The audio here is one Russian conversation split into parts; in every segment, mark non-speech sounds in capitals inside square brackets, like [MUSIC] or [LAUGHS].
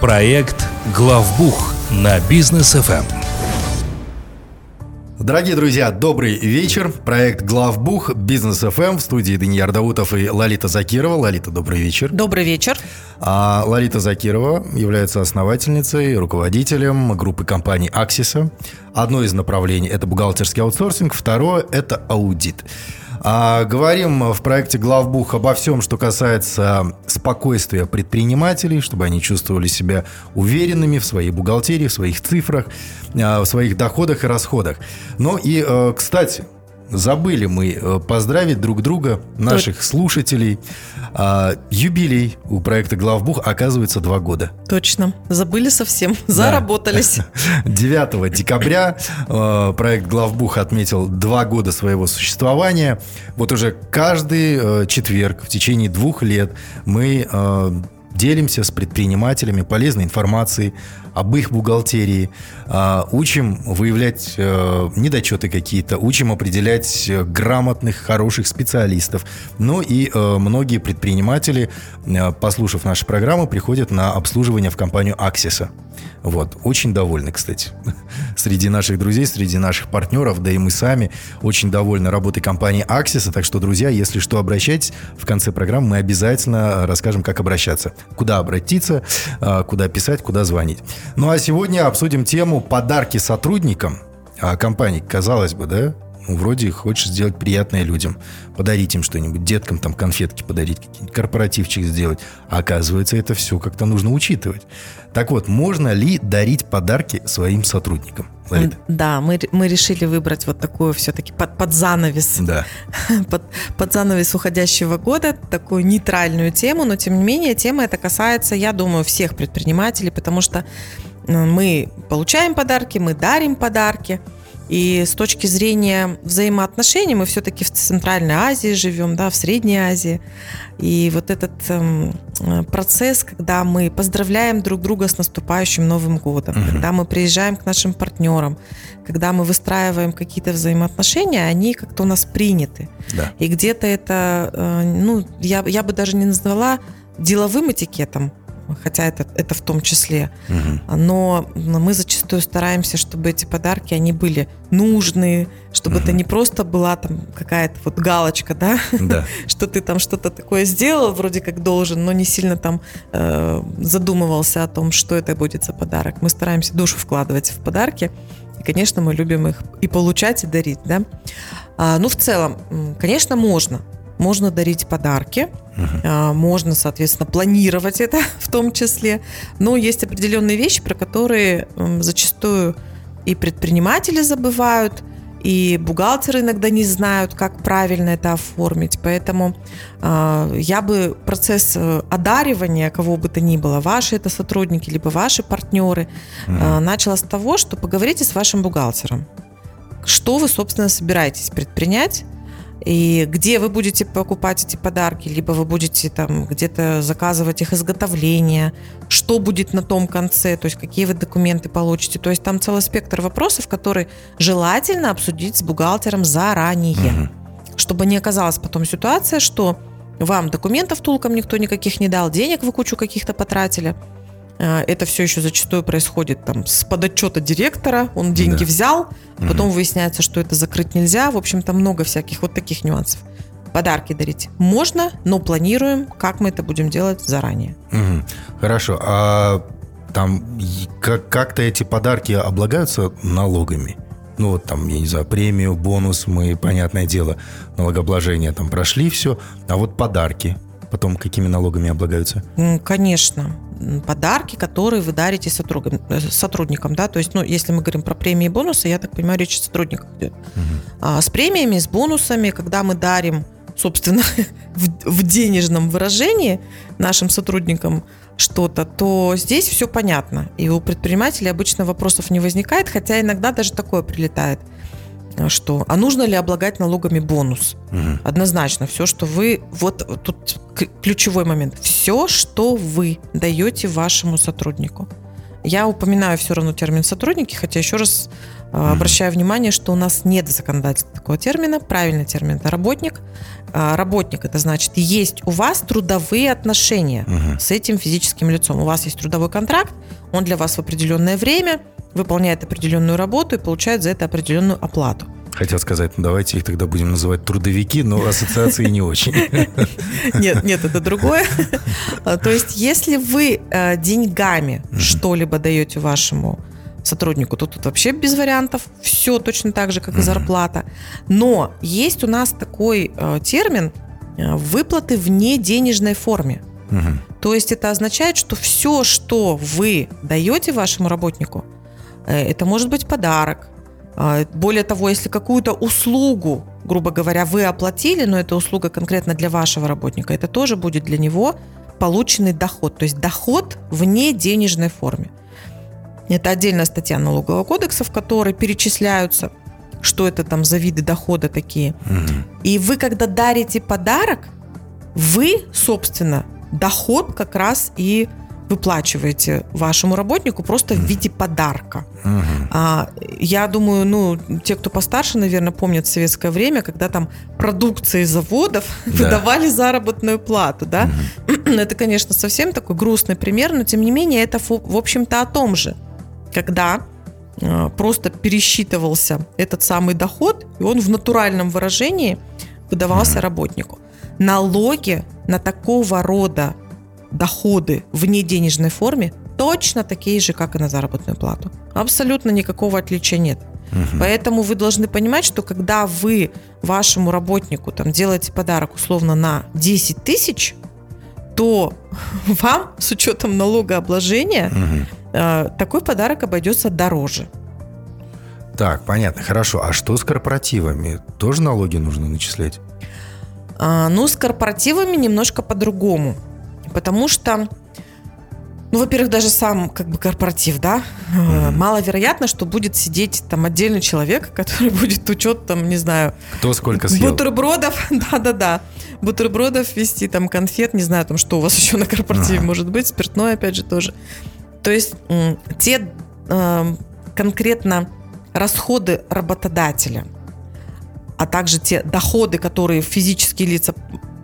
Проект «Главбух» на бизнес ФМ. Дорогие друзья, добрый вечер. Проект «Главбух», Бизнес ФМ в студии Даниил Даутов и Лолита Закирова. Лолита, добрый вечер. Добрый вечер. А Лолита Закирова является основательницей, руководителем группы компаний «Аксиса». Одно из направлений – это бухгалтерский аутсорсинг, второе – это аудит. А, говорим в проекте «Главбух» обо всем, что касается спокойствия предпринимателей, чтобы они чувствовали себя уверенными в своей бухгалтерии, в своих цифрах, а, в своих доходах и расходах. Ну и, э, кстати, забыли мы э, поздравить друг друга, наших Точ... слушателей. А, юбилей у проекта «Главбух» оказывается два года. Точно. Забыли совсем. Заработались. [LAUGHS] 9 декабря э, проект «Главбух» отметил два года своего существования. Вот уже каждый э, четверг в течение двух лет мы делимся с предпринимателями полезной информацией об их бухгалтерии, а, учим выявлять э, недочеты какие-то, учим определять грамотных, хороших специалистов. Ну и э, многие предприниматели, э, послушав нашу программу, приходят на обслуживание в компанию Аксиса. Вот. Очень довольны, кстати. [LAUGHS] Среди наших друзей, среди наших партнеров, да и мы сами очень довольны работой компании Аксиса. Так что, друзья, если что, обращайтесь. В конце программы мы обязательно расскажем, как обращаться. Куда обратиться, куда писать, куда звонить. Ну а сегодня обсудим тему подарки сотрудникам а компании. Казалось бы, да? Ну, вроде хочешь сделать приятное людям. Подарить им что-нибудь, деткам там конфетки подарить, какие-нибудь корпоративчик сделать. А оказывается, это все как-то нужно учитывать. Так вот, можно ли дарить подарки своим сотрудникам? Ларита? Да, мы, мы решили выбрать вот такую все-таки под, под занавес. Да. [LAUGHS] Под, под занавес уходящего года, такую нейтральную тему, но тем не менее тема эта касается, я думаю, всех предпринимателей, потому что мы получаем подарки, мы дарим подарки. И с точки зрения взаимоотношений мы все-таки в Центральной Азии живем, да, в Средней Азии. И вот этот эм, процесс, когда мы поздравляем друг друга с наступающим Новым годом, угу. когда мы приезжаем к нашим партнерам, когда мы выстраиваем какие-то взаимоотношения, они как-то у нас приняты. Да. И где-то это, э, ну, я, я бы даже не назвала деловым этикетом, хотя это, это в том числе. Угу. Но мы зачастую стараемся, чтобы эти подарки, они были нужные, чтобы угу. это не просто была там какая-то вот галочка, да, да. [LAUGHS] что ты там что-то такое сделал, вроде как должен, но не сильно там э, задумывался о том, что это будет за подарок. Мы стараемся душу вкладывать в подарки. И, конечно, мы любим их и получать, и дарить, да. А, ну, в целом, конечно, можно можно дарить подарки, uh-huh. можно, соответственно, планировать это [LAUGHS] в том числе. Но есть определенные вещи, про которые зачастую и предприниматели забывают, и бухгалтеры иногда не знают, как правильно это оформить. Поэтому э, я бы процесс э, одаривания кого бы то ни было, ваши это сотрудники, либо ваши партнеры, uh-huh. начала с того, что поговорите с вашим бухгалтером. Что вы, собственно, собираетесь предпринять? И где вы будете покупать эти подарки, либо вы будете там где-то заказывать их изготовление, что будет на том конце, то есть какие вы документы получите. То есть там целый спектр вопросов, которые желательно обсудить с бухгалтером заранее, угу. чтобы не оказалась потом ситуация, что вам документов толком никто никаких не дал, денег вы кучу каких-то потратили, это все еще зачастую происходит там с подотчета директора, он деньги да. взял, потом угу. выясняется, что это закрыть нельзя. В общем-то, много всяких вот таких нюансов. Подарки дарить можно, но планируем, как мы это будем делать заранее. Угу. Хорошо. А там как-то эти подарки облагаются налогами? Ну, вот там, я не знаю, премию, бонус, мы, понятное дело, налогообложение там прошли все. А вот подарки потом какими налогами облагаются? Конечно подарки, которые вы дарите сотрудникам, э, сотрудникам, да, то есть, ну, если мы говорим про премии и бонусы, я так понимаю, речь о сотрудниках идет. Угу. А с премиями, с бонусами, когда мы дарим, собственно, [LAUGHS] в, в денежном выражении нашим сотрудникам что-то, то здесь все понятно. И у предпринимателей обычно вопросов не возникает, хотя иногда даже такое прилетает – что, а нужно ли облагать налогами бонус? Угу. Однозначно, все, что вы, вот тут ключевой момент, все, что вы даете вашему сотруднику, Я упоминаю все равно термин сотрудники, хотя еще раз э, обращаю внимание, что у нас нет законодательства такого термина. Правильный термин это работник. А, работник это значит, есть у вас трудовые отношения угу. с этим физическим лицом. У вас есть трудовой контракт, он для вас в определенное время выполняет определенную работу и получает за это определенную оплату. Хотел сказать, ну давайте их тогда будем называть трудовики, но ассоциации не очень. Нет, нет, это другое. А, то есть, если вы э, деньгами что-либо даете вашему сотруднику, то тут вообще без вариантов. Все точно так же, как и зарплата. Но есть у нас такой э, термин э, выплаты в неденежной форме. То есть это означает, что все, что вы даете вашему работнику, это может быть подарок, а, более того, если какую-то услугу, грубо говоря, вы оплатили, но эта услуга конкретно для вашего работника, это тоже будет для него полученный доход. То есть доход в неденежной форме. Это отдельная статья налогового кодекса, в которой перечисляются, что это там за виды дохода такие. Угу. И вы, когда дарите подарок, вы, собственно, доход как раз и выплачиваете вашему работнику просто в виде подарка. Uh-huh. А, я думаю, ну, те, кто постарше, наверное, помнят советское время, когда там продукции заводов [LAUGHS] да. выдавали заработную плату, да. Uh-huh. [CLEARS THROAT] Это, конечно, совсем такой грустный пример, но тем не менее это, в общем-то, о том же. Когда а, просто пересчитывался этот самый доход, и он в натуральном выражении выдавался uh-huh. работнику. Налоги на такого рода доходы в неденежной форме точно такие же, как и на заработную плату. Абсолютно никакого отличия нет. Угу. Поэтому вы должны понимать, что когда вы вашему работнику там, делаете подарок условно на 10 тысяч, то [LAUGHS] вам с учетом налогообложения угу. э, такой подарок обойдется дороже. Так, понятно, хорошо. А что с корпоративами? Тоже налоги нужно начислять? А, ну, с корпоративами немножко по-другому. Потому что, ну, во-первых, даже сам как бы корпоратив, да, mm-hmm. маловероятно, что будет сидеть там отдельный человек, [LAUGHS] который будет учет там, не знаю... Кто сколько съел. Бутербродов, [LAUGHS] да-да-да, бутербродов вести, там, конфет, не знаю, там, что у вас [LAUGHS] еще на корпоративе ага. может быть, спиртное, опять же, тоже. То есть те э, конкретно расходы работодателя, а также те доходы, которые физические лица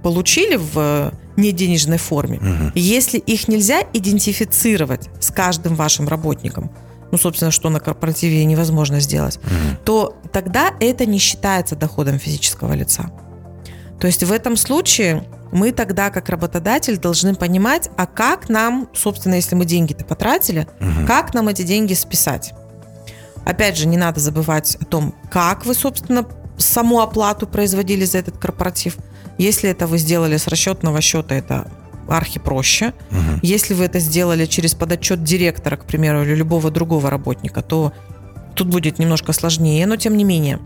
получили в неденежной форме. Угу. Если их нельзя идентифицировать с каждым вашим работником, ну, собственно, что на корпоративе невозможно сделать, угу. то тогда это не считается доходом физического лица. То есть в этом случае мы тогда, как работодатель, должны понимать, а как нам, собственно, если мы деньги-то потратили, угу. как нам эти деньги списать. Опять же, не надо забывать о том, как вы, собственно, саму оплату производили за этот корпоратив. Если это вы сделали с расчетного счета, это архи проще. Угу. Если вы это сделали через подотчет директора, к примеру, или любого другого работника, то тут будет немножко сложнее, но тем не менее.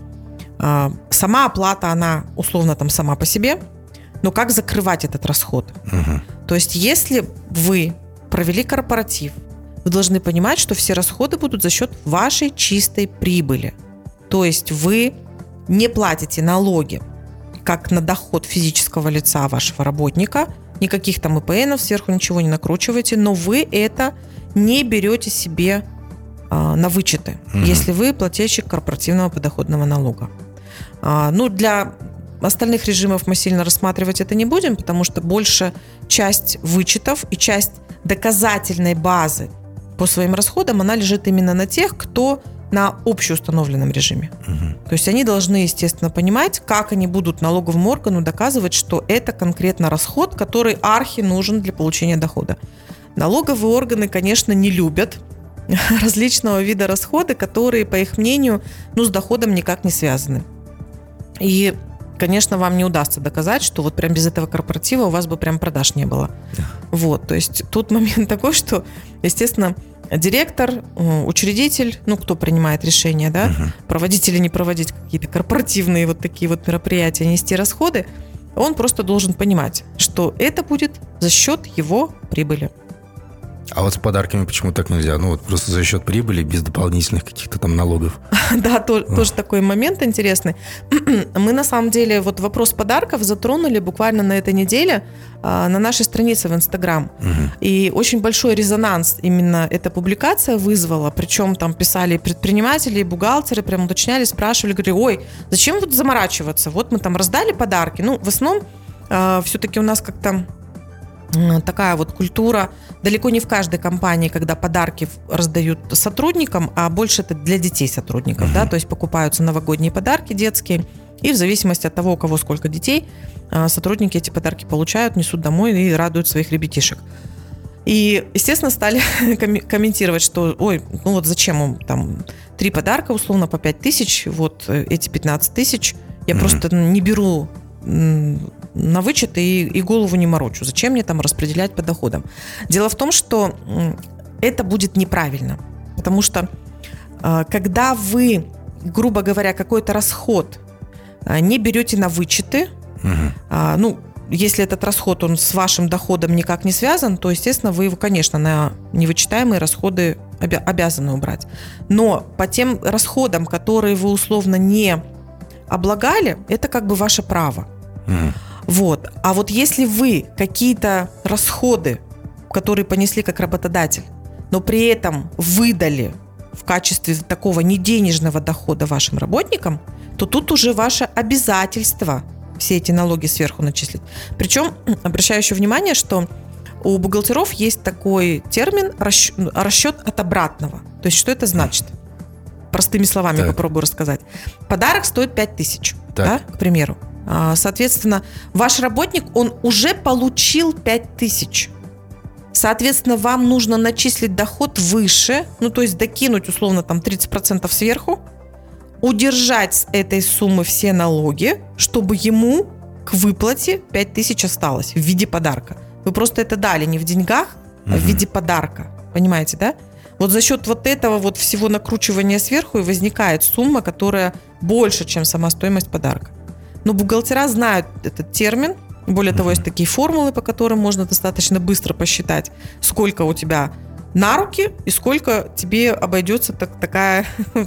А, сама оплата, она условно там сама по себе, но как закрывать этот расход? Угу. То есть если вы провели корпоратив, вы должны понимать, что все расходы будут за счет вашей чистой прибыли. То есть вы не платите налоги как на доход физического лица вашего работника, никаких там ИПНов сверху ничего не накручиваете, но вы это не берете себе а, на вычеты, угу. если вы плательщик корпоративного подоходного налога. А, ну, для остальных режимов мы сильно рассматривать это не будем, потому что больше часть вычетов и часть доказательной базы по своим расходам, она лежит именно на тех, кто на общеустановленном режиме. Угу. То есть они должны, естественно, понимать, как они будут налоговому органу доказывать, что это конкретно расход, который архи нужен для получения дохода. Налоговые органы, конечно, не любят [LAUGHS] различного вида расходы, которые, по их мнению, ну, с доходом никак не связаны. И, конечно, вам не удастся доказать, что вот прям без этого корпоратива у вас бы прям продаж не было. Вот, то есть тут момент [LAUGHS] такой, что, естественно, директор, учредитель, ну, кто принимает решение, да, угу. проводить или не проводить какие-то корпоративные вот такие вот мероприятия, нести расходы, он просто должен понимать, что это будет за счет его прибыли. А вот с подарками почему так нельзя? Ну вот просто за счет прибыли, без дополнительных каких-то там налогов. [LAUGHS] Да, тоже такой момент интересный. [CLEARS THROAT] Мы на самом деле вот вопрос подарков затронули буквально на этой неделе а, на нашей странице в Инстаграм. И очень большой резонанс именно эта публикация вызвала. Причем там писали предприниматели, и бухгалтеры, прям уточняли, спрашивали, говорили, ой, зачем вот заморачиваться? Вот мы там раздали подарки. Ну, в основном а, все-таки у нас как-то такая вот культура далеко не в каждой компании, когда подарки раздают сотрудникам, а больше это для детей сотрудников, mm-hmm. да, то есть покупаются новогодние подарки детские, и в зависимости от того, у кого сколько детей, а, сотрудники эти подарки получают, несут домой и радуют своих ребятишек. И, естественно, стали [LAUGHS] комментировать, что, ой, ну вот зачем им там три подарка, условно, по 5 тысяч, вот э, эти 15 тысяч, я mm-hmm. просто не беру на вычет и, и голову не морочу. Зачем мне там распределять по доходам? Дело в том, что это будет неправильно. Потому что а, когда вы, грубо говоря, какой-то расход а, не берете на вычеты, угу. ну, если этот расход, он с вашим доходом никак не связан, то, естественно, вы его, конечно, на невычитаемые расходы обязаны убрать. Но по тем расходам, которые вы условно не облагали, это как бы ваше право. Угу. Вот. А вот если вы какие-то расходы, которые понесли как работодатель, но при этом выдали в качестве такого неденежного дохода вашим работникам, то тут уже ваше обязательство все эти налоги сверху начислить. Причем [CLEARS THROAT] обращаю еще внимание, что у бухгалтеров есть такой термин расчет от обратного. То есть что это значит? Простыми словами так. попробую рассказать. Подарок стоит 5000, да, к примеру. А, соответственно, ваш работник, он уже получил 5000. Соответственно, вам нужно начислить доход выше, ну, то есть докинуть, условно, там 30% сверху, удержать с этой суммы все налоги, чтобы ему к выплате 5000 осталось в виде подарка. Вы просто это дали не в деньгах, а в виде подарка. Понимаете, да? Вот за счет вот этого вот всего накручивания сверху и возникает сумма, которая больше, чем сама стоимость подарка. Но бухгалтера знают этот термин. Более того, есть такие формулы, по которым можно достаточно быстро посчитать, сколько у тебя на руки и сколько тебе обойдется так, такая [LAUGHS]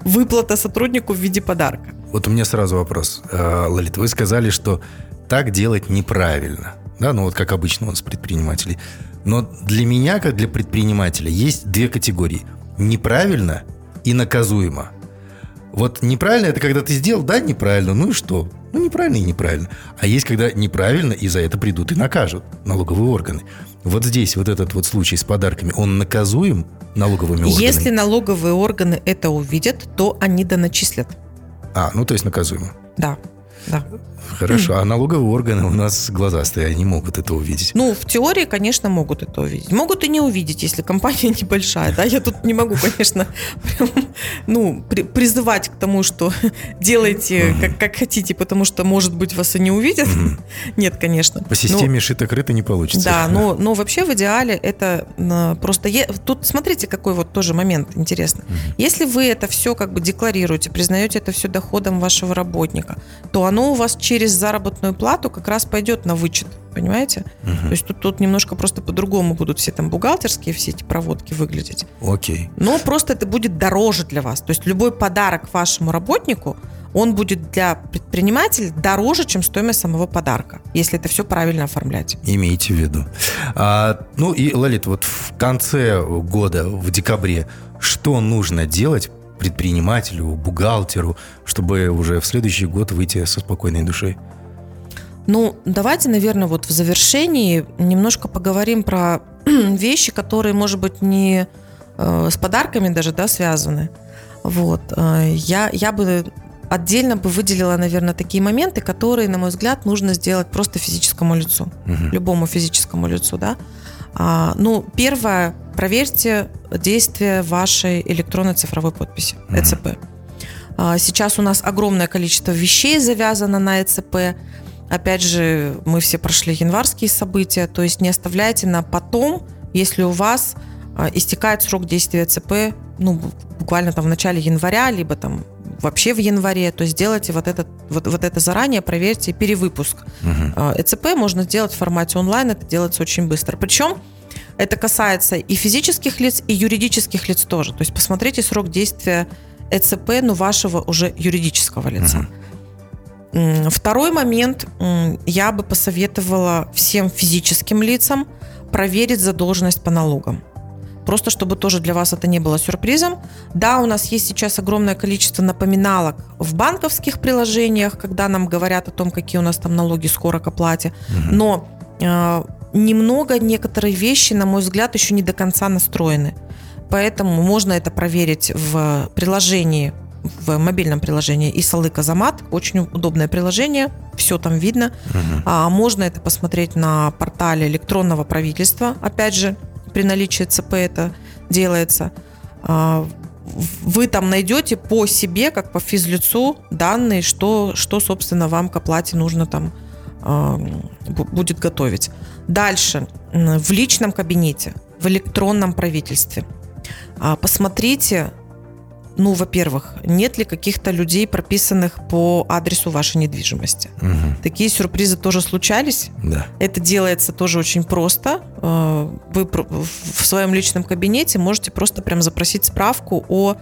выплата сотруднику в виде подарка. Вот у меня сразу вопрос. Э, Лолит, вы сказали, что так делать неправильно. Да, ну вот как обычно у нас предпринимателей. Но для меня, как для предпринимателя, есть две категории. Неправильно и наказуемо. Вот неправильно это когда ты сделал, да, неправильно, ну и что? Ну, неправильно и неправильно. А есть, когда неправильно, и за это придут и накажут налоговые органы. Вот здесь вот этот вот случай с подарками, он наказуем налоговыми органами? Если налоговые органы это увидят, то они доначислят. А, ну то есть наказуемо. Да, да. Хорошо, а налоговые органы у нас глазастые, они могут это увидеть. Ну, в теории, конечно, могут это увидеть. Могут и не увидеть, если компания [LAUGHS] небольшая, да, я тут не могу, конечно, [LAUGHS] прям, ну, при, призывать к тому, что [LAUGHS] делайте как, как хотите, потому что, может быть, вас и не увидят. Нет, конечно. По системе шито-крыто не получится. Да, но, но вообще в идеале это просто... Тут смотрите, какой вот тоже момент интересный. Если вы это все как бы декларируете, признаете это все доходом вашего работника, то оно у вас через через заработную плату как раз пойдет на вычет, понимаете? Угу. То есть тут, тут немножко просто по-другому будут все там бухгалтерские все эти проводки выглядеть. Окей. Но просто это будет дороже для вас. То есть любой подарок вашему работнику, он будет для предпринимателя дороже, чем стоимость самого подарка, если это все правильно оформлять. Имейте в виду. А, ну и, Лолит, вот в конце года, в декабре, что нужно делать предпринимателю, бухгалтеру, чтобы уже в следующий год выйти со спокойной душой? Ну, давайте, наверное, вот в завершении немножко поговорим про [CLEARS THROAT] вещи, которые, может быть, не э, с подарками даже, да, связаны. Вот. Э, я, я бы отдельно бы выделила, наверное, такие моменты, которые, на мой взгляд, нужно сделать просто физическому лицу, угу. любому физическому лицу, да. А, ну, первое, проверьте действие вашей электронной цифровой подписи, ЭЦП. А, сейчас у нас огромное количество вещей завязано на ЭЦП. Опять же, мы все прошли январские события, то есть не оставляйте на потом, если у вас а, истекает срок действия ЭЦП, ну, буквально там в начале января, либо там вообще в январе, то сделайте вот это, вот, вот это заранее, проверьте перевыпуск. Угу. ЭЦП можно сделать в формате онлайн, это делается очень быстро. Причем Это касается и физических лиц, и юридических лиц тоже. То есть посмотрите срок действия ЭЦП, ну, вашего уже юридического лица. Угу. Второй момент, я бы посоветовала всем физическим лицам проверить задолженность по налогам. Просто чтобы тоже для вас это не было сюрпризом. Да, у нас есть сейчас огромное количество напоминалок в банковских приложениях, когда нам говорят о том, какие у нас там налоги скоро к оплате. Угу. Но э, немного некоторые вещи, на мой взгляд, еще не до конца настроены. Поэтому можно это проверить в приложении, в мобильном приложении Исалы Казамат. Очень удобное приложение, все там видно. Угу. А, можно это посмотреть на портале электронного правительства. Опять же, при наличии ЦП это делается. А, вы там найдете по себе, как по физлицу, данные, что, что собственно, вам к оплате нужно там а, будет готовить. Дальше, в личном кабинете, в электронном правительстве. А, посмотрите, ну, во-первых, нет ли каких-то людей, прописанных по адресу вашей недвижимости. Угу. Такие сюрпризы тоже случались. Да. Это делается тоже очень просто. А, вы в своем личном кабинете можете просто прям запросить справку о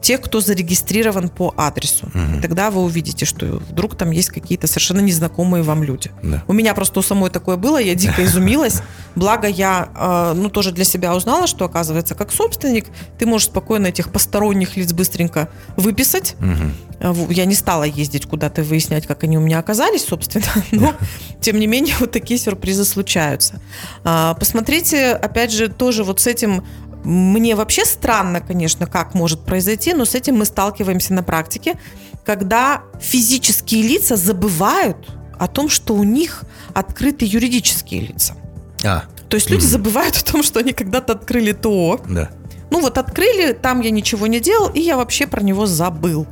тех, кто зарегистрирован по адресу. Угу. И тогда вы увидите, что вдруг там есть какие-то совершенно незнакомые вам люди. Да. У меня просто у самой такое было, я дико изумилась. Благо я, э, ну, тоже для себя узнала, что, оказывается, как собственник, ты можешь спокойно этих посторонних лиц быстренько выписать. Угу. Я не стала ездить куда-то выяснять, как они у меня оказались, собственно, [LAUGHS] но, тем не менее, вот такие сюрпризы случаются. А, посмотрите, опять же, тоже вот с этим мне вообще странно, конечно, как может произойти, но с этим мы сталкиваемся на практике, когда физические лица забывают о том, что у них открыты юридические лица. А. То есть люди mm забывают о том, что они когда-то открыли ТО. Да. Ну вот открыли, там я ничего не делал, и я вообще про него забыл.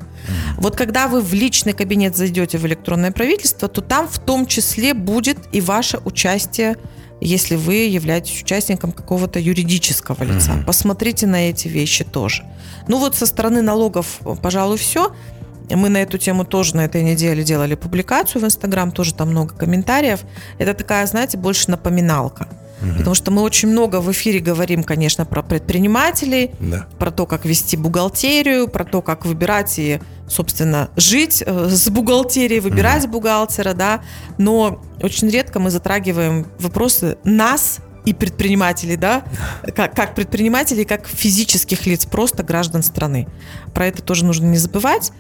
Вот когда вы в личный кабинет зайдете в электронное правительство, то там в том числе будет и ваше участие если вы являетесь участником какого-то юридического лица. Угу. Посмотрите на эти вещи тоже. Ну вот со стороны налогов, пожалуй, все. Мы на эту тему тоже на этой неделе делали публикацию в Инстаграм, тоже там много комментариев. Это такая, знаете, больше напоминалка. Угу. Потому что мы очень много в эфире говорим, конечно, про предпринимателей, да. про то, как вести бухгалтерию, про то, как выбирать и, собственно, жить э, с бухгалтерией, выбирать угу. бухгалтера, да. Но очень редко мы затрагиваем вопросы нас и предпринимателей, да, [LAUGHS] как, как предпринимателей, как физических лиц, просто граждан страны. Про это тоже нужно не забывать.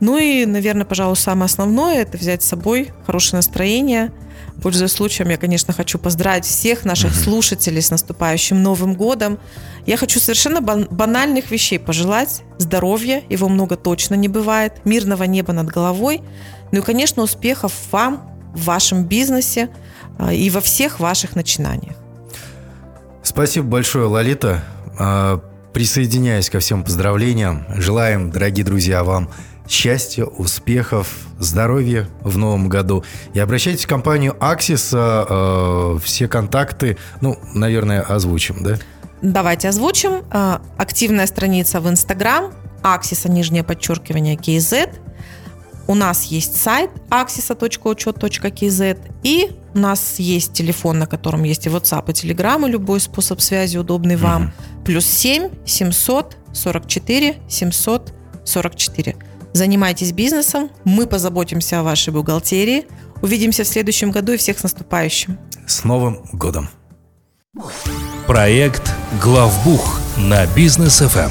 Ну и, наверное, пожалуй, самое основное – это взять с собой хорошее настроение – Пользуясь случаем, я, конечно, хочу поздравить всех наших mm-hmm. слушателей с наступающим Новым годом. Я хочу совершенно банальных вещей пожелать. Здоровья, его много точно не бывает, мирного неба над головой. Ну и, конечно, успехов вам в вашем бизнесе а, и во всех ваших начинаниях. Спасибо большое, Лолита. А, присоединяюсь ко всем поздравлениям. Желаем, дорогие друзья, вам счастья, успехов, здоровья в новом году. И обращайтесь в компанию Axis. Э, все контакты, ну, наверное, озвучим, да? Давайте озвучим. Э, активная страница в Инстаграм, Axis, нижнее подчеркивание, KZ. У нас есть сайт axisa.учет.kz и у нас есть телефон, на котором есть и WhatsApp, и Telegram, и любой способ связи удобный вам. Угу. Плюс 7 700 44 744. Занимайтесь бизнесом, мы позаботимся о вашей бухгалтерии. Увидимся в следующем году и всех с наступающим. С Новым годом! Проект «Главбух» на бизнес FM.